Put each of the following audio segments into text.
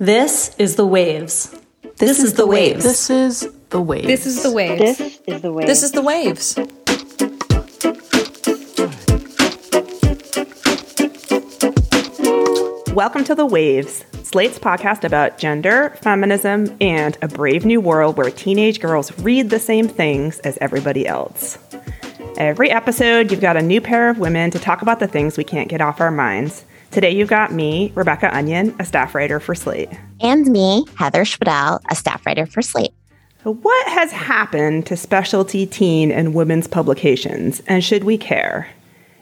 This is the waves. This, is the waves. This is the waves. This is the waves. This is the way. This is the waves. Welcome to The Waves, Slate's podcast about gender, feminism, and a brave new world where teenage girls read the same things as everybody else. Every episode, you've got a new pair of women to talk about the things we can't get off our minds. Today, you've got me, Rebecca Onion, a staff writer for Slate. And me, Heather Schwedel, a staff writer for Slate. So what has happened to specialty teen and women's publications, and should we care?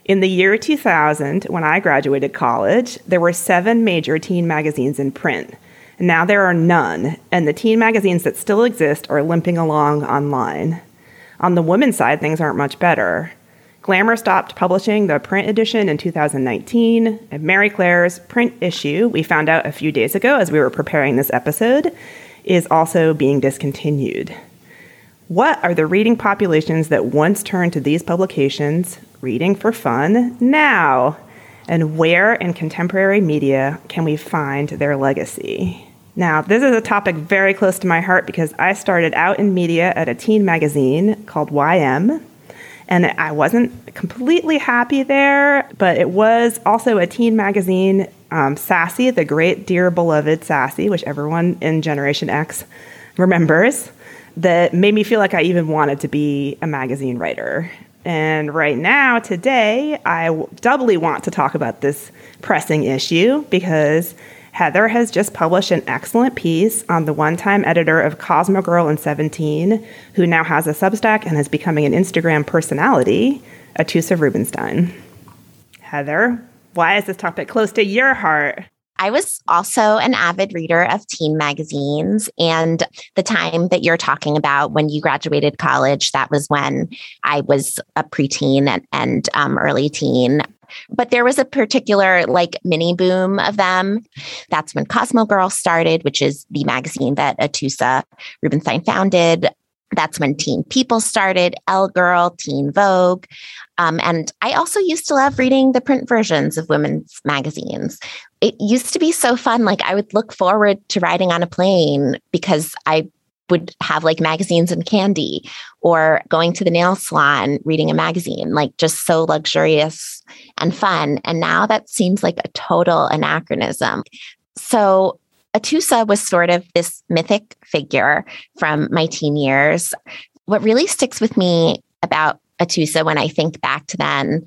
In the year 2000, when I graduated college, there were seven major teen magazines in print. Now there are none, and the teen magazines that still exist are limping along online. On the women's side, things aren't much better. Glamour stopped publishing the print edition in 2019, and Marie Claire's print issue, we found out a few days ago as we were preparing this episode, is also being discontinued. What are the reading populations that once turned to these publications, reading for fun, now? And where in contemporary media can we find their legacy? Now, this is a topic very close to my heart because I started out in media at a teen magazine called YM. And I wasn't completely happy there, but it was also a teen magazine, um, Sassy, the great, dear, beloved Sassy, which everyone in Generation X remembers that made me feel like I even wanted to be a magazine writer. And right now, today, I doubly want to talk about this pressing issue because Heather has just published an excellent piece on the one time editor of Cosmo Girl and 17, who now has a Substack and is becoming an Instagram personality, Atoosa Rubenstein. Heather, why is this topic close to your heart? I was also an avid reader of teen magazines. And the time that you're talking about when you graduated college, that was when I was a preteen and, and um, early teen. But there was a particular like mini boom of them. That's when Cosmo Girl started, which is the magazine that Atoosa Rubenstein founded. That's when Teen People started, Elle Girl, Teen Vogue. Um, and I also used to love reading the print versions of women's magazines. It used to be so fun. Like I would look forward to riding on a plane because I would have like magazines and candy or going to the nail salon, reading a magazine, like just so luxurious and fun. And now that seems like a total anachronism. So Atoosa was sort of this mythic figure from my teen years. What really sticks with me about Atoosa when I think back to then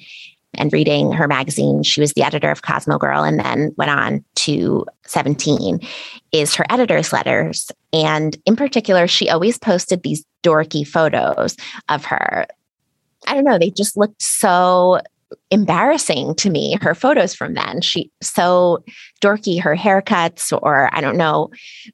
and reading her magazine, she was the editor of Cosmo Girl and then went on to 17, is her editor's letters. And in particular, she always posted these dorky photos of her. I don't know, they just looked so embarrassing to me her photos from then she so dorky her haircuts or i don't know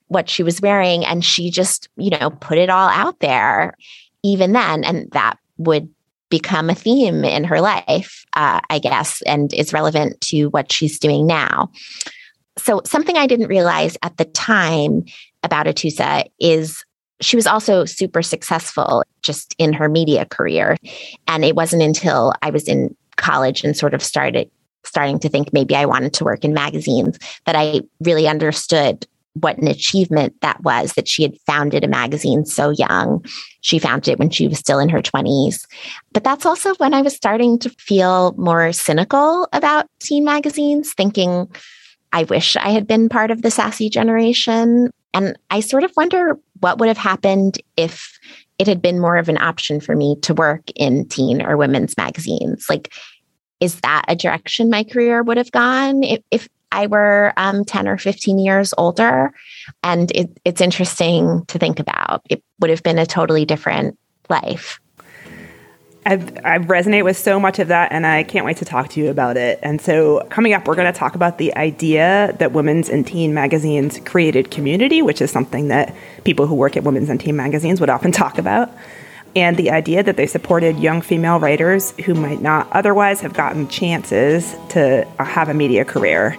what she was wearing and she just you know put it all out there even then and that would become a theme in her life uh, i guess and is relevant to what she's doing now so something i didn't realize at the time about Atoosa is she was also super successful just in her media career and it wasn't until i was in college and sort of started starting to think maybe I wanted to work in magazines that I really understood what an achievement that was that she had founded a magazine so young. She founded it when she was still in her 20s. But that's also when I was starting to feel more cynical about teen magazines, thinking, I wish I had been part of the sassy generation. And I sort of wonder what would have happened if it had been more of an option for me to work in teen or women's magazines. Like, is that a direction my career would have gone if, if I were um, 10 or 15 years older? And it, it's interesting to think about. It would have been a totally different life. I, I resonate with so much of that, and I can't wait to talk to you about it. And so, coming up, we're going to talk about the idea that women's and teen magazines created community, which is something that people who work at women's and teen magazines would often talk about, and the idea that they supported young female writers who might not otherwise have gotten chances to have a media career.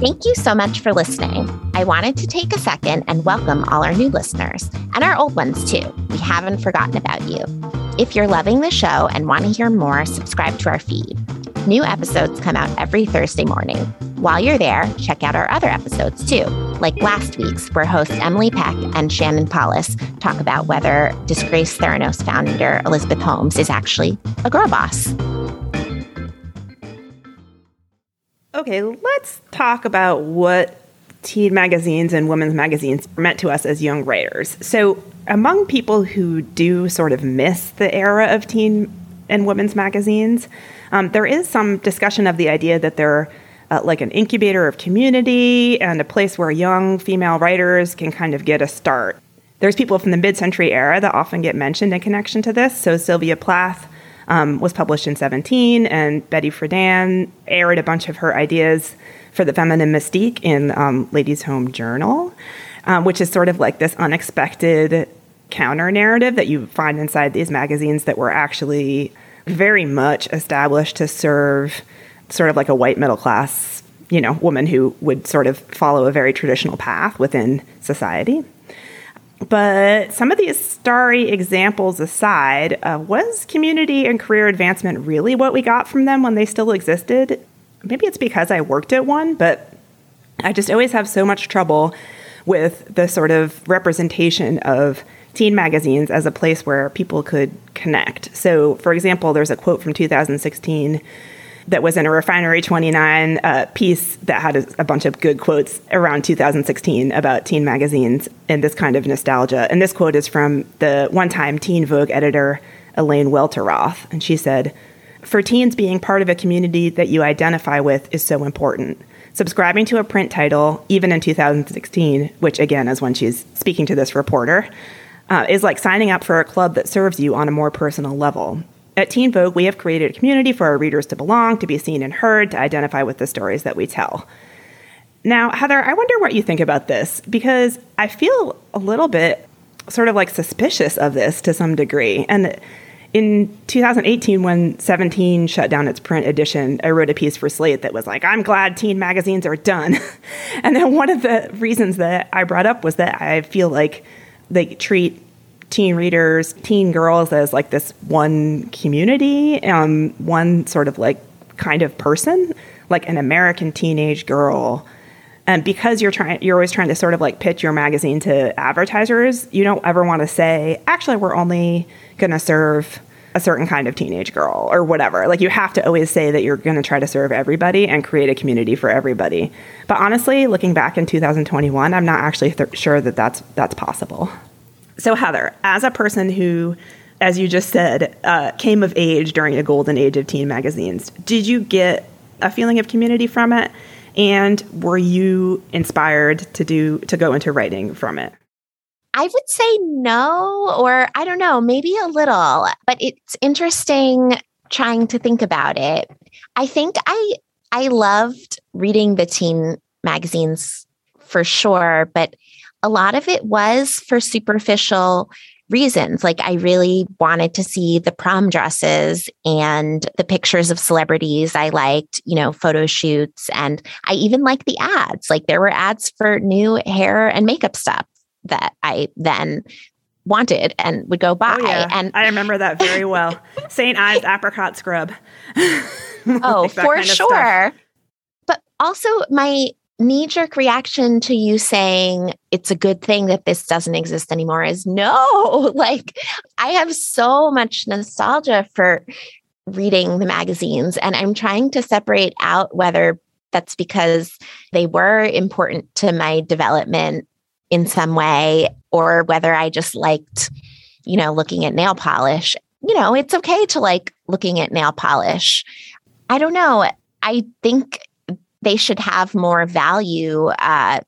Thank you so much for listening. I wanted to take a second and welcome all our new listeners and our old ones too. We haven't forgotten about you. If you're loving the show and want to hear more, subscribe to our feed. New episodes come out every Thursday morning. While you're there, check out our other episodes too, like last week's, where hosts Emily Peck and Shannon Palus talk about whether disgraced Theranos founder Elizabeth Holmes is actually a girl boss. Okay, let's talk about what teen magazines and women's magazines meant to us as young writers. So, among people who do sort of miss the era of teen and women's magazines, um, there is some discussion of the idea that they're uh, like an incubator of community and a place where young female writers can kind of get a start. There's people from the mid century era that often get mentioned in connection to this. So, Sylvia Plath um, was published in 17, and Betty Friedan aired a bunch of her ideas for the feminine mystique in um, Ladies' Home Journal, um, which is sort of like this unexpected counter narrative that you find inside these magazines that were actually very much established to serve sort of like a white middle class, you know, woman who would sort of follow a very traditional path within society. But some of these starry examples aside, uh, was community and career advancement really what we got from them when they still existed? Maybe it's because I worked at one, but I just always have so much trouble with the sort of representation of teen magazines as a place where people could connect. So, for example, there's a quote from 2016 that was in a Refinery 29 uh, piece that had a, a, bunch of good quotes around 2016 about teen magazines and this kind of nostalgia. And this quote is from the one time Teen Vogue editor, Elaine Welteroth. And she said, For teens, being part of a community that you identify with is so important. Subscribing to a print title, even in 2016, which again is when she's speaking to this reporter, uh, is like signing up for a club that serves you on a more personal level. At Teen Vogue, we have created a community for our readers to belong, to be seen and heard, to identify with the stories that we tell. Now, Heather, I wonder what you think about this because I feel a little bit sort of like suspicious of this to some degree. And in 2018, when 17 shut down its print edition, I wrote a piece for Slate that was like, I'm glad teen magazines are done. and then one of the reasons that I brought up was that I feel like they treat teen readers, teen girls as like this one community, um, one sort of like kind of person, like an American teenage girl. And because you're trying, you're always trying to sort of like pitch your magazine to advertisers. You don't ever want to say, actually, we're only going to serve a certain kind of teenage girl or whatever. Like you have to always say that you're going to try to serve everybody and create a community for everybody. But honestly, looking back in 2021, I'm not actually th- sure that that's that's possible. So, Heather, as a person who, as you just said, uh, came of age during a golden age of teen magazines, did you get a feeling of community from it? And were you inspired to do to go into writing from it? I would say no, or I don't know, maybe a little, but it's interesting trying to think about it. I think I I loved reading the teen magazines for sure, but a lot of it was for superficial reasons. Like I really wanted to see the prom dresses and the pictures of celebrities. I liked, you know, photo shoots and I even liked the ads. Like there were ads for new hair and makeup stuff that I then wanted and would go oh, buy. Oh, yeah. And I remember that very well. St. Ives apricot scrub. oh, for sure. But also my knee jerk reaction to you saying it's a good thing that this doesn't exist anymore is no. Like, I have so much nostalgia for reading the magazines, and I'm trying to separate out whether that's because they were important to my development in some way or whether I just liked, you know, looking at nail polish. You know, it's okay to like looking at nail polish. I don't know I think they should have more value uh,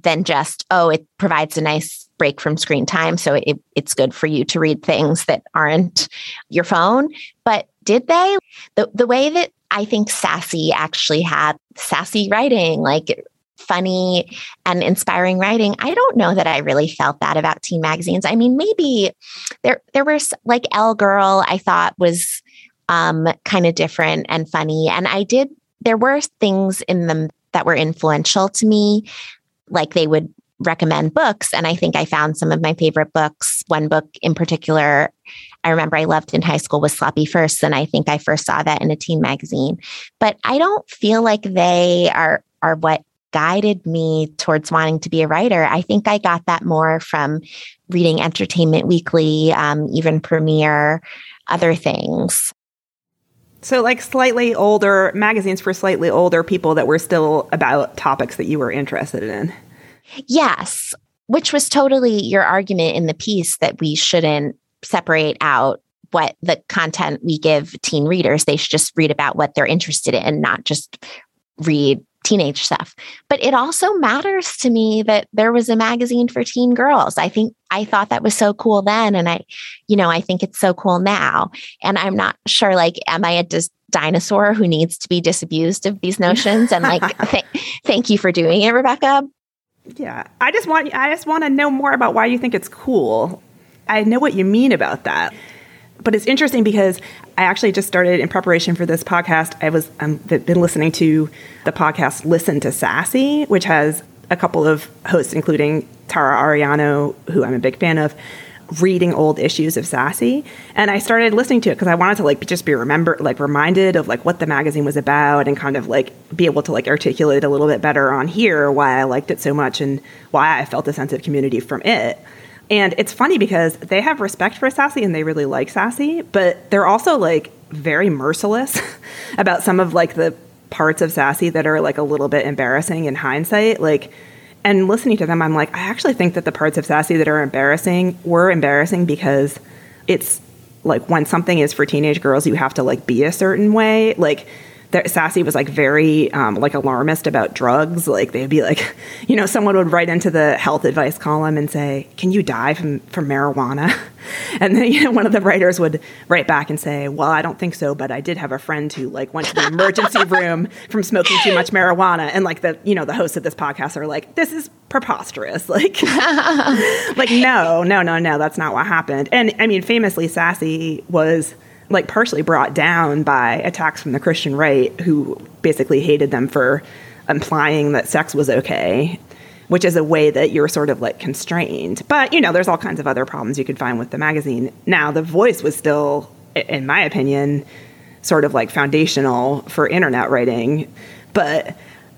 than just, oh, it provides a nice break from screen time. So it, it's good for you to read things that aren't your phone. But did they? The, the way that I think Sassy actually had sassy writing, like funny and inspiring writing. I don't know that I really felt that about teen magazines. I mean, maybe there there was like Elle Girl, I thought was um, kind of different and funny. And I did there were things in them that were influential to me, like they would recommend books. And I think I found some of my favorite books. One book in particular, I remember I loved in high school was Sloppy First. And I think I first saw that in a teen magazine. But I don't feel like they are are what guided me towards wanting to be a writer. I think I got that more from reading Entertainment Weekly, um, even Premiere, other things. So, like slightly older magazines for slightly older people that were still about topics that you were interested in. Yes, which was totally your argument in the piece that we shouldn't separate out what the content we give teen readers. They should just read about what they're interested in, not just read teenage stuff. But it also matters to me that there was a magazine for teen girls. I think I thought that was so cool then. And I, you know, I think it's so cool now. And I'm not sure, like, am I a dis- dinosaur who needs to be disabused of these notions? And like, th- thank you for doing it, Rebecca. Yeah. I just want, I just want to know more about why you think it's cool. I know what you mean about that but it's interesting because I actually just started in preparation for this podcast. I was um, been listening to the podcast Listen to Sassy, which has a couple of hosts, including Tara Ariano, who I'm a big fan of, reading old issues of Sassy. And I started listening to it because I wanted to like just be remember like reminded of like what the magazine was about and kind of like be able to like articulate a little bit better on here why I liked it so much and why I felt a sense of community from it. And it's funny because they have respect for Sassy and they really like Sassy, but they're also like very merciless about some of like the parts of Sassy that are like a little bit embarrassing in hindsight. Like, and listening to them, I'm like, I actually think that the parts of Sassy that are embarrassing were embarrassing because it's like when something is for teenage girls, you have to like be a certain way. Like, that Sassy was like very um, like alarmist about drugs. Like they'd be like, you know, someone would write into the health advice column and say, "Can you die from from marijuana?" And then you know, one of the writers would write back and say, "Well, I don't think so, but I did have a friend who like went to the emergency room from smoking too much marijuana." And like the you know the hosts of this podcast are like, "This is preposterous." Like, like no, no, no, no, that's not what happened. And I mean, famously, Sassy was like partially brought down by attacks from the Christian right, who basically hated them for implying that sex was okay, which is a way that you're sort of like constrained. But you know, there's all kinds of other problems you could find with the magazine. Now, the voice was still, in my opinion, sort of like foundational for internet writing, but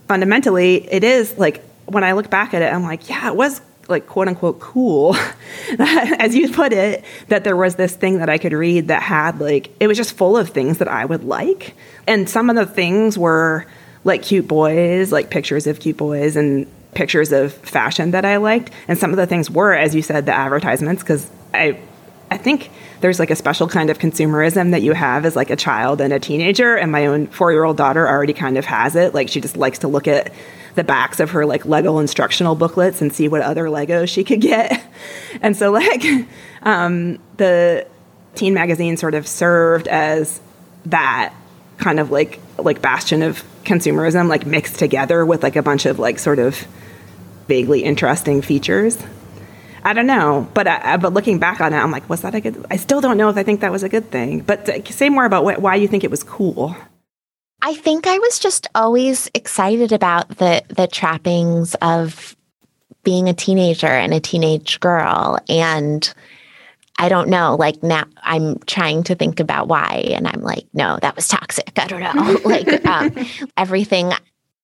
fundamentally, it is like when I look back at it, I'm like, yeah, it was like quote unquote cool, as you put it, that there was this thing that I could read that had like, it was just full of things that I would like. And some of the things were like cute boys, like pictures of cute boys and pictures of fashion that I liked. And some of the things were, as you said, the advertisements, because I, I think there's like a special kind of consumerism that you have as like a child and a teenager. And my own four year old daughter already kind of has it. Like she just likes to look at the backs of her like Lego instructional booklets and see what other Legos she could get. And so like um, the teen magazine sort of served as that kind of like like bastion of consumerism, like mixed together with like a bunch of like sort of vaguely interesting features. I don't know, but I, but looking back on it, I'm like, was that a good? I still don't know if I think that was a good thing. But uh, say more about wh- why you think it was cool. I think I was just always excited about the the trappings of being a teenager and a teenage girl. And I don't know like now I'm trying to think about why. And I'm like no that was toxic. I don't know. Like um, everything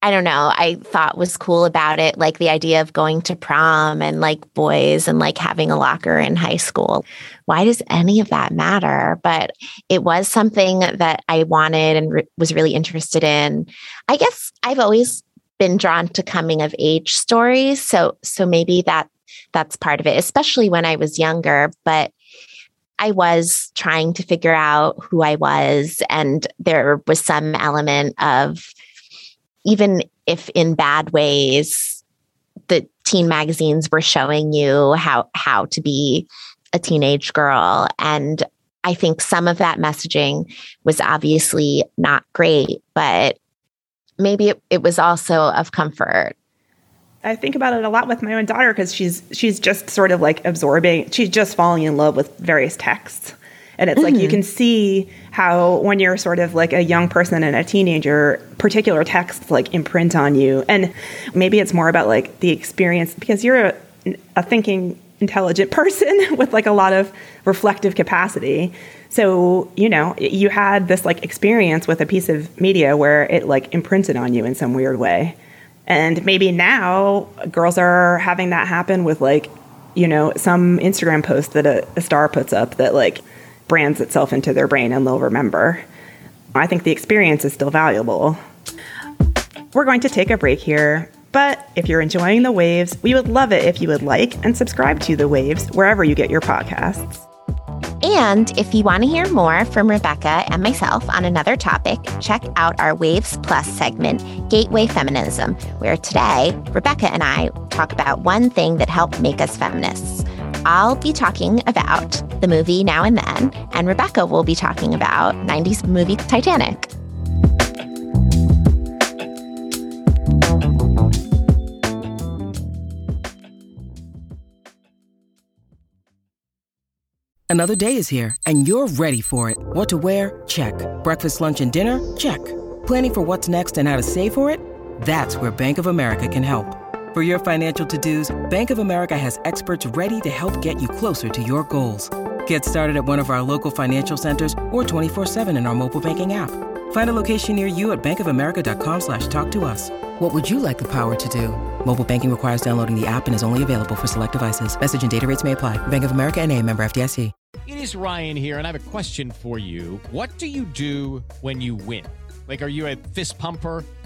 I don't know, I thought was cool about it, like the idea of going to prom and like boys and like having a locker in high school. Why does any of that matter? But it was something that I wanted and re- was really interested in. I guess I've always been drawn to coming of age stories, so so maybe that that's part of it, especially when I was younger, but I was trying to figure out who I was. And there was some element of, even if in bad ways, the teen magazines were showing you how how to be a teenage girl and I think some of that messaging was obviously not great, but maybe it, it was also of comfort. I think about it a lot with my own daughter because she's she's just sort of like absorbing. She's just falling in love with various texts, and it's mm-hmm. like you mm-hmm. can see how when you're sort of like a young person and a teenager, particular texts like imprint on you, and maybe it's more about like the experience because you're a, a thinking intelligent person with like a lot of reflective capacity. So, you know, you had this like experience with a piece of media where it like imprinted on you in some weird way. And maybe now girls are having that happen with like, you know, some Instagram post that a, a star puts up that like brands itself into their brain and they'll remember. I think the experience is still valuable. We're going to take a break here. But if you're enjoying the waves, we would love it if you would like and subscribe to the waves wherever you get your podcasts. And if you want to hear more from Rebecca and myself on another topic, check out our Waves Plus segment, Gateway Feminism, where today Rebecca and I talk about one thing that helped make us feminists. I'll be talking about the movie Now and Then, and Rebecca will be talking about 90s movie Titanic. Another day is here, and you're ready for it. What to wear? Check. Breakfast, lunch, and dinner? Check. Planning for what's next and how to save for it? That's where Bank of America can help. For your financial to-dos, Bank of America has experts ready to help get you closer to your goals. Get started at one of our local financial centers or 24-7 in our mobile banking app. Find a location near you at bankofamerica.com slash talk to us. What would you like the power to do? Mobile banking requires downloading the app and is only available for select devices. Message and data rates may apply. Bank of America and a member FDIC. It is Ryan here, and I have a question for you. What do you do when you win? Like, are you a fist pumper?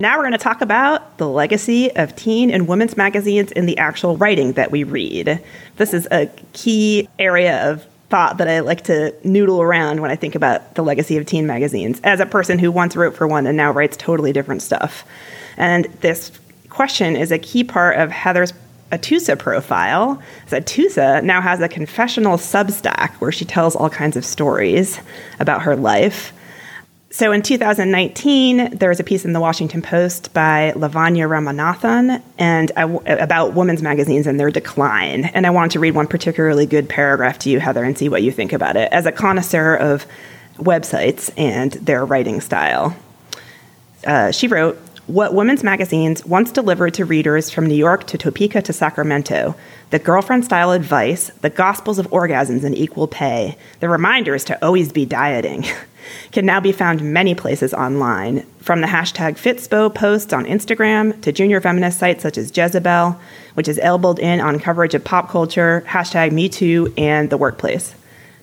Now we're going to talk about the legacy of teen and women's magazines in the actual writing that we read. This is a key area of thought that I like to noodle around when I think about the legacy of teen magazines as a person who once wrote for one and now writes totally different stuff. And this question is a key part of Heather's Atoosa profile. Atoosa now has a confessional substack where she tells all kinds of stories about her life. So in 2019, there was a piece in the Washington Post by Lavanya Ramanathan and about women's magazines and their decline. And I wanted to read one particularly good paragraph to you, Heather, and see what you think about it as a connoisseur of websites and their writing style. Uh, she wrote, what women's magazines once delivered to readers from New York to Topeka to Sacramento the girlfriend style advice, the gospels of orgasms and equal pay, the reminders to always be dieting. can now be found many places online, from the hashtag Fitspo posts on Instagram to junior feminist sites such as Jezebel, which is elbowed in on coverage of pop culture, hashtag MeToo, and the workplace.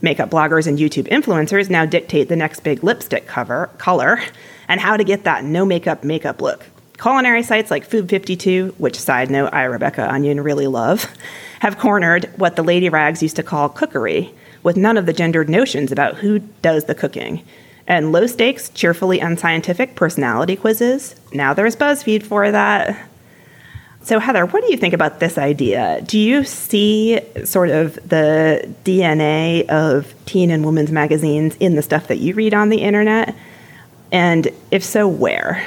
Makeup bloggers and YouTube influencers now dictate the next big lipstick cover color and how to get that no makeup makeup look. Culinary sites like Food 52, which side note I, Rebecca Onion, really love, have cornered what the lady rags used to call cookery, with none of the gendered notions about who does the cooking. And low stakes, cheerfully unscientific personality quizzes. Now there's BuzzFeed for that. So, Heather, what do you think about this idea? Do you see sort of the DNA of teen and women's magazines in the stuff that you read on the internet? And if so, where?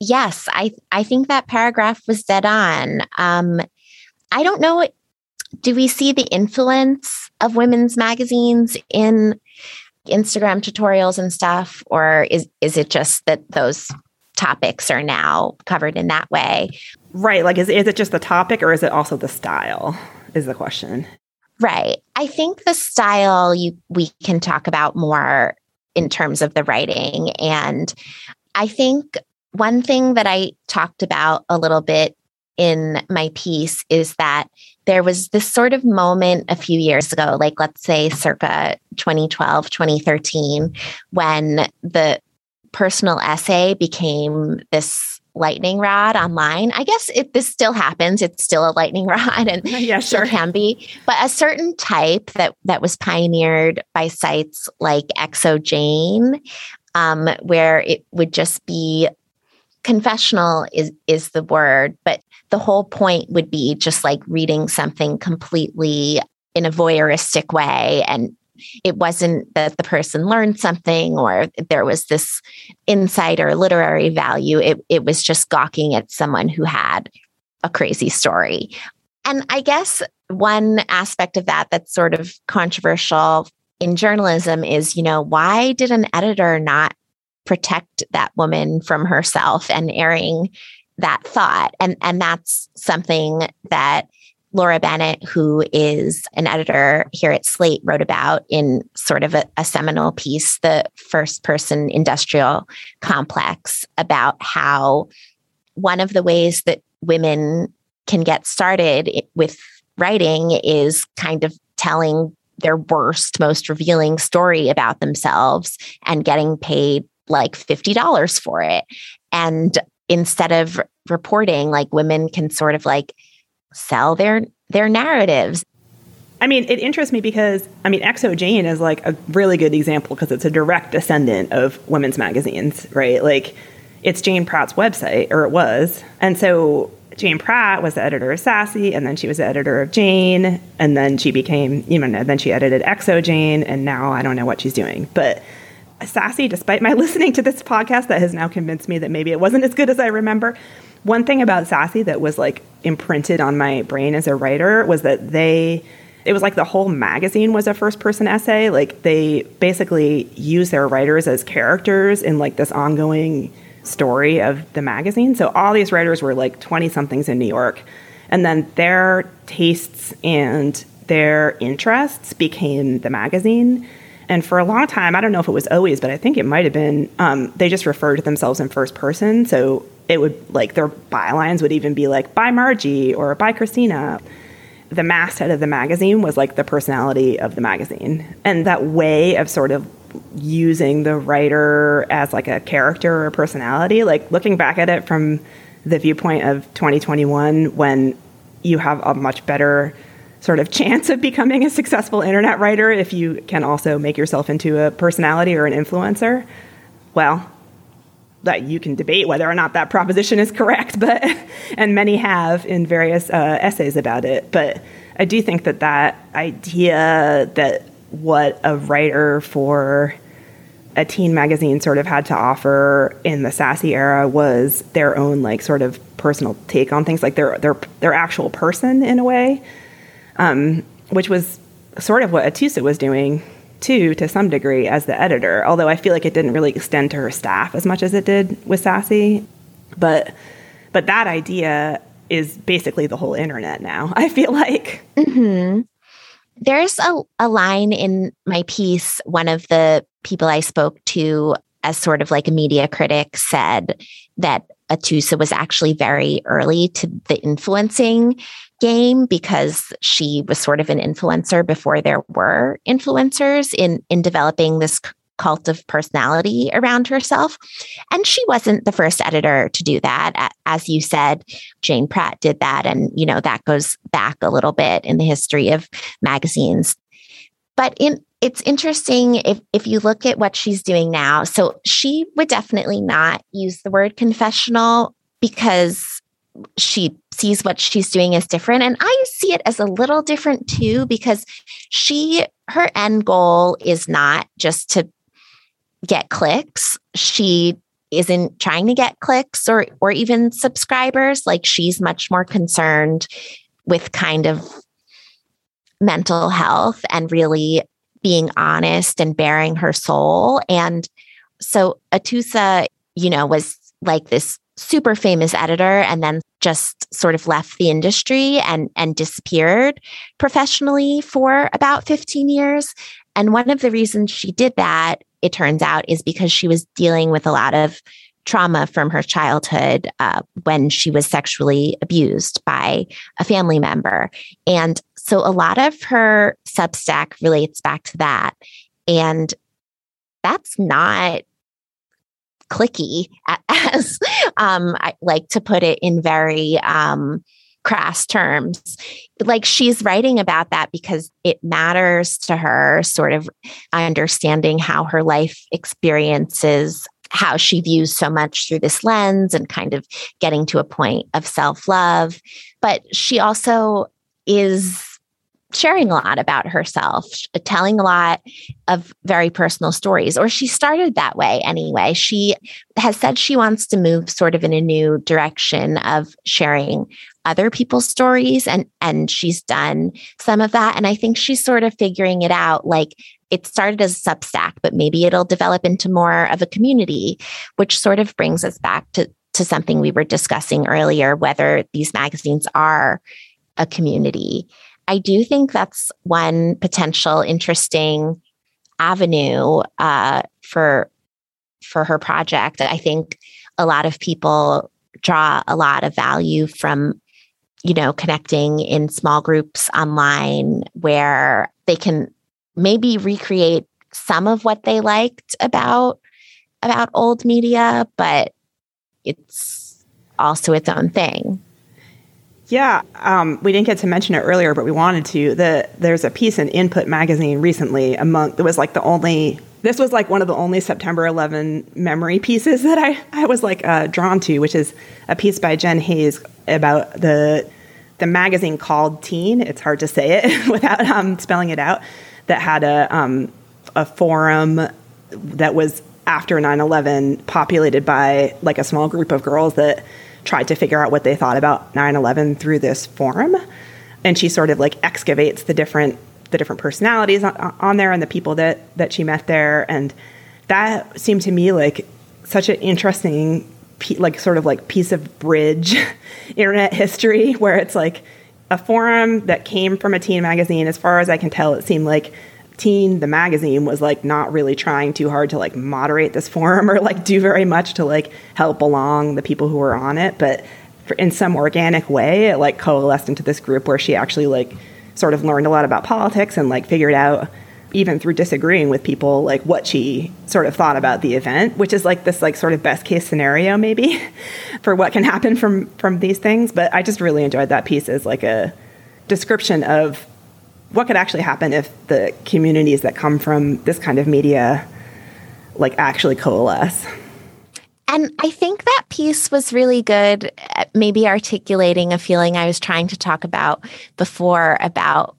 Yes, I I think that paragraph was dead on. Um, I don't know. Do we see the influence of women's magazines in Instagram tutorials and stuff, or is is it just that those topics are now covered in that way? Right. Like, is is it just the topic, or is it also the style? Is the question. Right. I think the style you we can talk about more in terms of the writing. And I think one thing that I talked about a little bit in my piece is that there was this sort of moment a few years ago, like let's say circa 2012, 2013, when the personal essay became this lightning rod online. I guess if this still happens, it's still a lightning rod and yeah, sure. can be. But a certain type that that was pioneered by sites like XOJane, um, where it would just be confessional is is the word, but the whole point would be just like reading something completely in a voyeuristic way. And it wasn't that the person learned something or there was this insight or literary value. It, it was just gawking at someone who had a crazy story. And i guess one aspect of that that's sort of controversial in journalism is you know why did an editor not protect that woman from herself and airing that thought. And, and that's something that Laura Bennett, who is an editor here at Slate, wrote about in sort of a, a, seminal piece, The First Person Industrial Complex, about how one of the ways that women can get started with writing is kind of telling their worst, most revealing story about themselves and getting paid like $50 for it. And instead of reporting like women can sort of like sell their their narratives I mean, it interests me because I mean, XOJane is like a really good example because it's a direct descendant of women's magazines, right? Like, it's Jane Pratt's website, or it was, and so Jane Pratt was the editor of Sassy, and then she was the editor of Jane, and then she became, you know, then she edited XOJane, and now I don't know what she's doing, but Sassy, despite my listening to this podcast that has now convinced me that maybe it wasn't as good as I remember. One thing about Sassy that was like imprinted on my brain as a writer was that they it was like the whole magazine was a first person essay. Like they basically use their writers as characters in like this ongoing story of the magazine. So all these writers were like 20 somethings in new york. And then their tastes and their interests became the magazine and for a long time, I don't know if it was always, but I think it might have been, um, they just referred to themselves in first person. So it would, like, their bylines would even be like, by Margie or by Christina. The masthead of the magazine was like the personality of the magazine. And that way of sort of using the writer as like a character or personality, like looking back at it from the viewpoint of 2021 when you have a much better sort of chance of becoming a successful internet writer if you can also make yourself into a personality or an influencer. Well, that you can debate whether or not that proposition is correct, but and many have in various uh, essays about it. But I do think that that idea that what a writer for a teen magazine sort of had to offer in the sassy era was their own like sort of personal take on things, like their their their actual person in a way um, which was sort of what Atoosa was doing too, to some degree, as the editor. Although I feel like it didn't really extend to her staff as much as it did with Sassy. But but that idea is basically the whole internet now. I feel like. Mm-hmm. There's a, a line in my piece. One of the people I spoke to, as sort of like a media critic, said that Atoosa was actually very early to the influencing game because she was sort of an influencer before there were influencers in in developing this cult of personality around herself. And she wasn't the first editor to do that. As you said, Jane Pratt did that. And, you know, that goes back a little bit in the history of magazines. But in it's interesting if, if you look at what she's doing now. So she would definitely not use the word confessional because she sees what she's doing as different. And I see it as a little different too, because she, her end goal is not just to get clicks. She isn't trying to get clicks or or even subscribers like she's much more concerned with kind of mental health and really being honest and bearing her soul and so Atoosa you know was like this super famous editor and then just sort of left the industry and and disappeared professionally for about 15 years and one of the reasons she did that it turns out, is because she was dealing with a lot of trauma from her childhood uh, when she was sexually abused by a family member. And so a lot of her Substack relates back to that. And that's not clicky as um, I like to put it in very um, crass terms. Like she's writing about that because it matters to her, sort of understanding how her life experiences how she views so much through this lens and kind of getting to a point of self love. But she also is sharing a lot about herself, uh, telling a lot of very personal stories, or she started that way anyway. She has said she wants to move sort of in a new direction of sharing other people's stories and and she's done some of that and I think she's sort of figuring it out like it started as a substack but maybe it'll develop into more of a community which sort of brings us back to to something we were discussing earlier whether these magazines are a community I do think that's one potential interesting avenue uh, for for her project. I think a lot of people draw a lot of value from you know connecting in small groups online where they can maybe recreate some of what they liked about about old media but it's also its own thing yeah, um, we didn't get to mention it earlier, but we wanted to. The, there's a piece in Input magazine recently among it was like the only this was like one of the only September 11 memory pieces that I, I was like uh, drawn to, which is a piece by Jen Hayes about the the magazine called Teen. It's hard to say it without um, spelling it out. That had a um, a forum that was after 9/11, populated by like a small group of girls that tried to figure out what they thought about 9/11 through this forum, and she sort of like excavates the different the different personalities on, on there and the people that that she met there, and that seemed to me like such an interesting like sort of like piece of bridge internet history where it's like a forum that came from a teen magazine. As far as i can tell it seemed like teen the magazine was like not really trying too hard to like moderate this forum or like do very much to like help along the people who were on it. But in some organic way it like coalesced into this group where she actually like sort of learned a lot about politics and like figured out even through disagreeing with people like what she sort of thought about the event which is like this like sort of best case scenario maybe for what can happen from from these things. But i just really enjoyed that piece as like a description of what could actually happen if the communities that come from this kind of media like actually coalesce? And I think that piece was really good at maybe articulating a feeling I was trying to talk about before about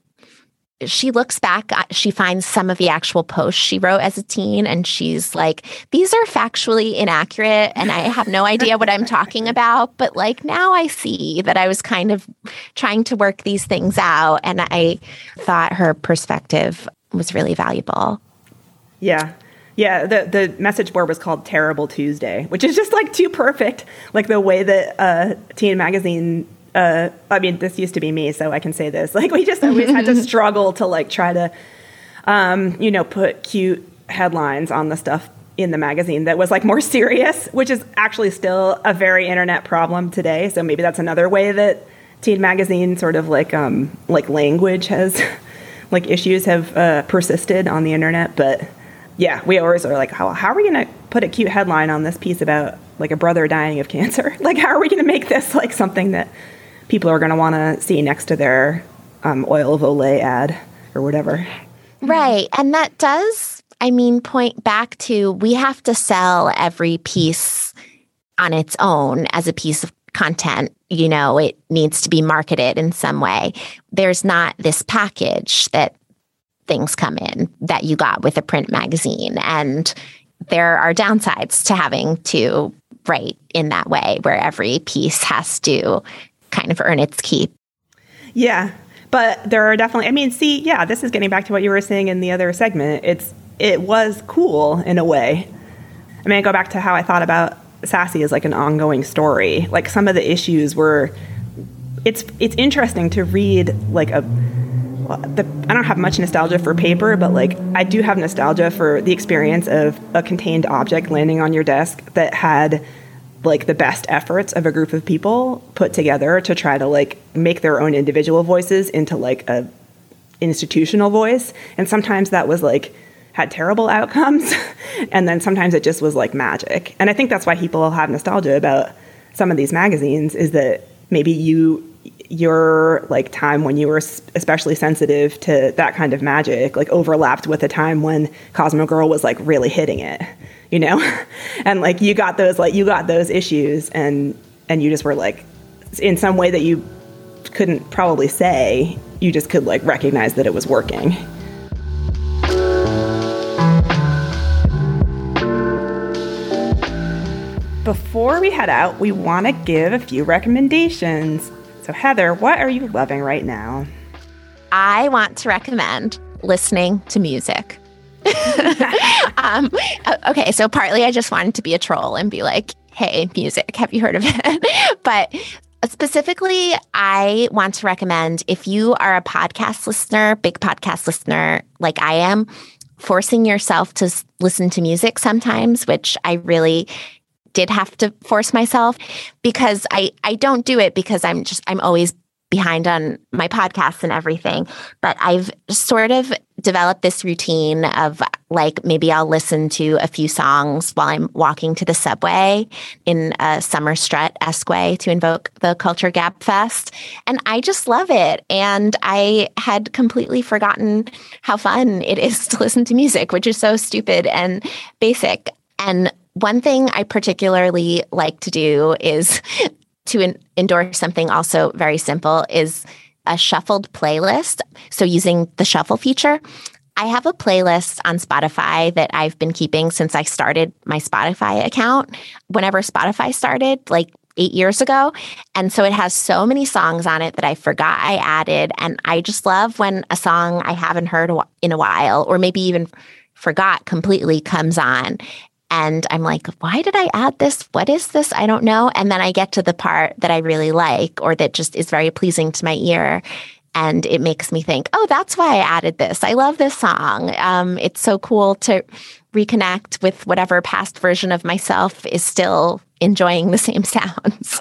she looks back, uh, she finds some of the actual posts she wrote as a teen, and she's like, These are factually inaccurate, and I have no idea what I'm talking about. But like now I see that I was kind of trying to work these things out, and I thought her perspective was really valuable. Yeah. Yeah, the the message board was called Terrible Tuesday, which is just like too perfect. Like the way that uh, Teen Magazine uh, I mean, this used to be me, so I can say this. Like, we just always had to struggle to like try to, um, you know, put cute headlines on the stuff in the magazine that was like more serious, which is actually still a very internet problem today. So maybe that's another way that teen magazine sort of like um, like language has like issues have uh, persisted on the internet. But yeah, we always are like, how how are we gonna put a cute headline on this piece about like a brother dying of cancer? Like, how are we gonna make this like something that people are going to want to see next to their um, oil of Olay ad or whatever. Right. And that does, I mean, point back to we have to sell every piece on its own as a piece of content. You know, it needs to be marketed in some way. There's not this package that things come in that you got with a print magazine. And there are downsides to having to write in that way where every piece has to kind of earn its keep. Yeah. But there are definitely I mean, see, yeah, this is getting back to what you were saying in the other segment. It's it was cool in a way. I mean, I go back to how I thought about Sassy as like an ongoing story. Like some of the issues were it's it's interesting to read like a the, I don't have much nostalgia for paper, but like I do have nostalgia for the experience of a contained object landing on your desk that had like the best efforts of a group of people put together to try to like make their own individual voices into like a institutional voice. And sometimes that was like had terrible outcomes and then sometimes it just was like magic. And i think that's why people have nostalgia about some of these magazines is that maybe you your like time when you were especially sensitive to that kind of magic like overlapped with a time when cosmo girl was like really hitting it you know? And like you got those like you got those issues and and you just were like in some way that you couldn't probably say you just could like recognize that it was working. Before we head out we want to give a few recommendations. So heather what are you loving right now? I want to recommend listening to music um, okay, so partly I just wanted to be a troll and be like, hey, music, have you heard of it? but specifically, I want to recommend if you are a podcast listener, big podcast listener like I am, forcing yourself to listen to music sometimes, which I really did have to force myself because I I don't do it because I'm just I'm always behind on my podcasts and everything. But I've sort of developed this routine of like maybe I'll listen to a few songs while I'm walking to the subway in a summer strut esque way to invoke the Culture Gabfest. And I just love it. And I had completely forgotten how fun it is to listen to music, which is so stupid and basic. And one thing I particularly like to do is to in- endorse something also very simple is a shuffled playlist. So using the shuffle feature, I have a playlist on Spotify that I've been keeping since I started my Spotify account. Whenever Spotify started, like eight years ago. And so it has so many songs on it that I forgot I added. And I just love when a song I haven't heard in a while, or maybe even forgot completely, comes on. And I'm like, why did I add this? What is this? I don't know. And then I get to the part that I really like or that just is very pleasing to my ear. And it makes me think, oh, that's why I added this. I love this song. Um, it's so cool to reconnect with whatever past version of myself is still enjoying the same sounds.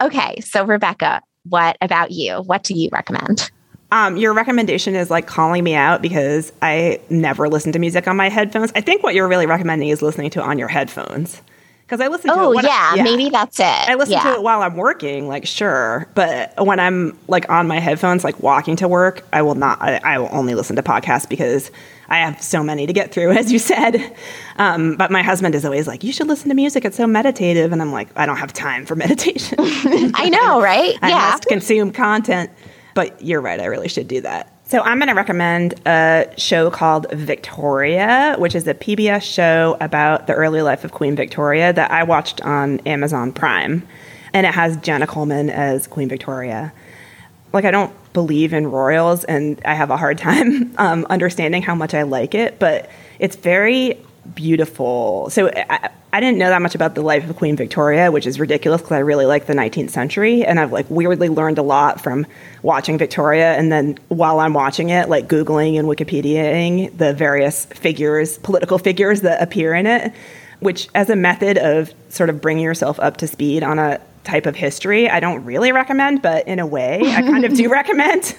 okay. So, Rebecca, what about you? What do you recommend? Um, your recommendation is like calling me out because I never listen to music on my headphones. I think what you're really recommending is listening to it on your headphones. Because I listen to oh, it. yeah, I, yeah, maybe that's it. I listen yeah. to it while I'm working, like sure, but when I'm like on my headphones, like walking to work, I will not. I, I will only listen to podcasts because I have so many to get through, as you said. Um, but my husband is always like, "You should listen to music; it's so meditative," and I'm like, "I don't have time for meditation." I know, right? I yeah. must consume content. But you're right; I really should do that. So I'm going to recommend a show called Victoria, which is a PBS show about the early life of Queen Victoria that I watched on Amazon Prime. And it has Jenna Coleman as Queen Victoria. Like, I don't believe in royals, and I have a hard time um, understanding how much I like it, but it's very beautiful. So I, I, didn't know that much about the life of Queen Victoria, which is ridiculous because I really like the 19th century, and I've like weirdly learned a lot from watching Victoria, and then while I'm watching it, like googling and Wikipediaing the various figures, political figures that appear in it, which as a method of sort of bringing yourself up to speed on a type of history, I don't really recommend, but in a way, I kind of do recommend.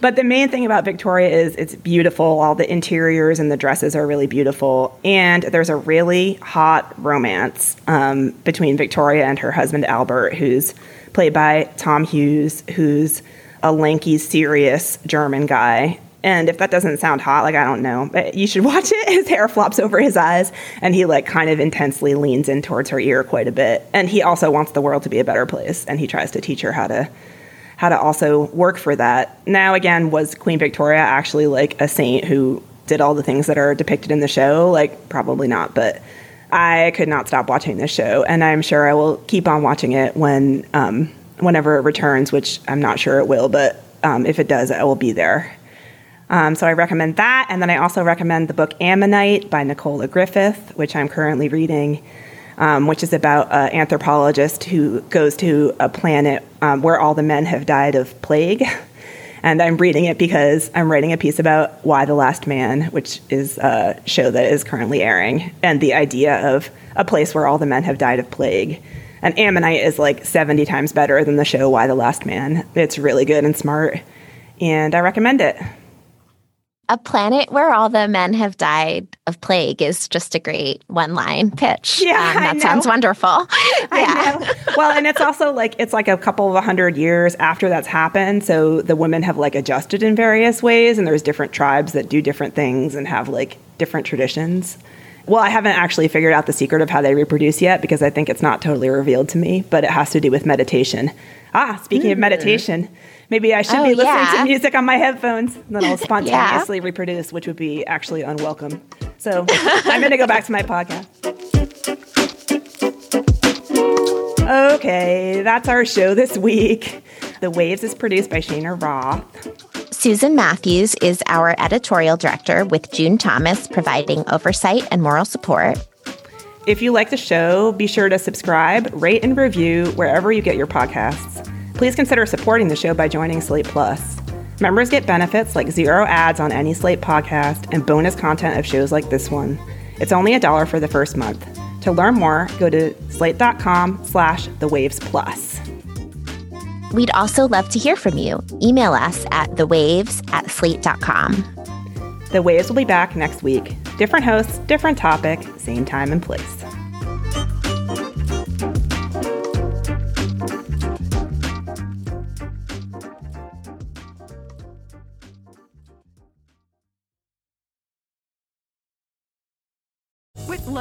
But the main thing about Victoria is it's beautiful. All the interiors and the dresses are really beautiful. And there's a really hot romance um, between Victoria and her husband, Albert, who's played by Tom Hughes, who's a lanky, serious German guy. And if that doesn't sound hot, like I don't know, but you should watch it. His hair flops over his eyes, and he like kind of intensely leans in towards her ear quite a bit. And he also wants the world to be a better place, and he tries to teach her how to how to also work for that. Now, again, was Queen Victoria actually like a saint who did all the things that are depicted in the show? Like, probably not, but I could not stop watching this show, and I'm sure I will keep on watching it when, um, whenever it returns, which I'm not sure it will, but um, if it does, I will be there. Um, so I recommend that, and then I also recommend the book Ammonite by Nicola Griffith, which I'm currently reading um, which is about an anthropologist who goes to a planet um, where all the men have died of plague. And I'm reading it because I'm writing a piece about Y: The Last Man, which is a show that is currently airing, and the idea of a place where all the men have died of plague. And Ammonite is like 70 times better than the show Y: The Last Man. It's really good and smart, and I recommend it. A planet where all the men have died of plague is just a great one line pitch. Yeah, Um, I that know. sounds wonderful. I know. Well, and it's also like it's like a couple of a hundred years after that's happened. So the women have like adjusted in various ways, and there's different tribes that do different things and have like different traditions. Well, I haven't actually figured out the secret of how they reproduce yet because I think it's not totally revealed to me, but it has to do with meditation. Ah, speaking of meditation, maybe I should Oh, be listening yeah. to music on my headphones. and Then I'll spontaneously reproduce, which would be actually unwelcome. So I'm going to go back to my podcast. Okay, that's our show this week. The Waves is produced by Shana Roth. Susan Matthews is our editorial director, with June Thomas providing oversight and moral support. If you like the show, be sure to subscribe, rate, and review wherever you get your podcasts. Please consider supporting the show by joining Slate Plus. Members get benefits like zero ads on any Slate podcast and bonus content of shows like this one. It's only a dollar for the first month. To learn more, go to slate.com slash the waves plus. We'd also love to hear from you. Email us at thewaves at slate.com. The Waves will be back next week. Different hosts, different topic, same time and place.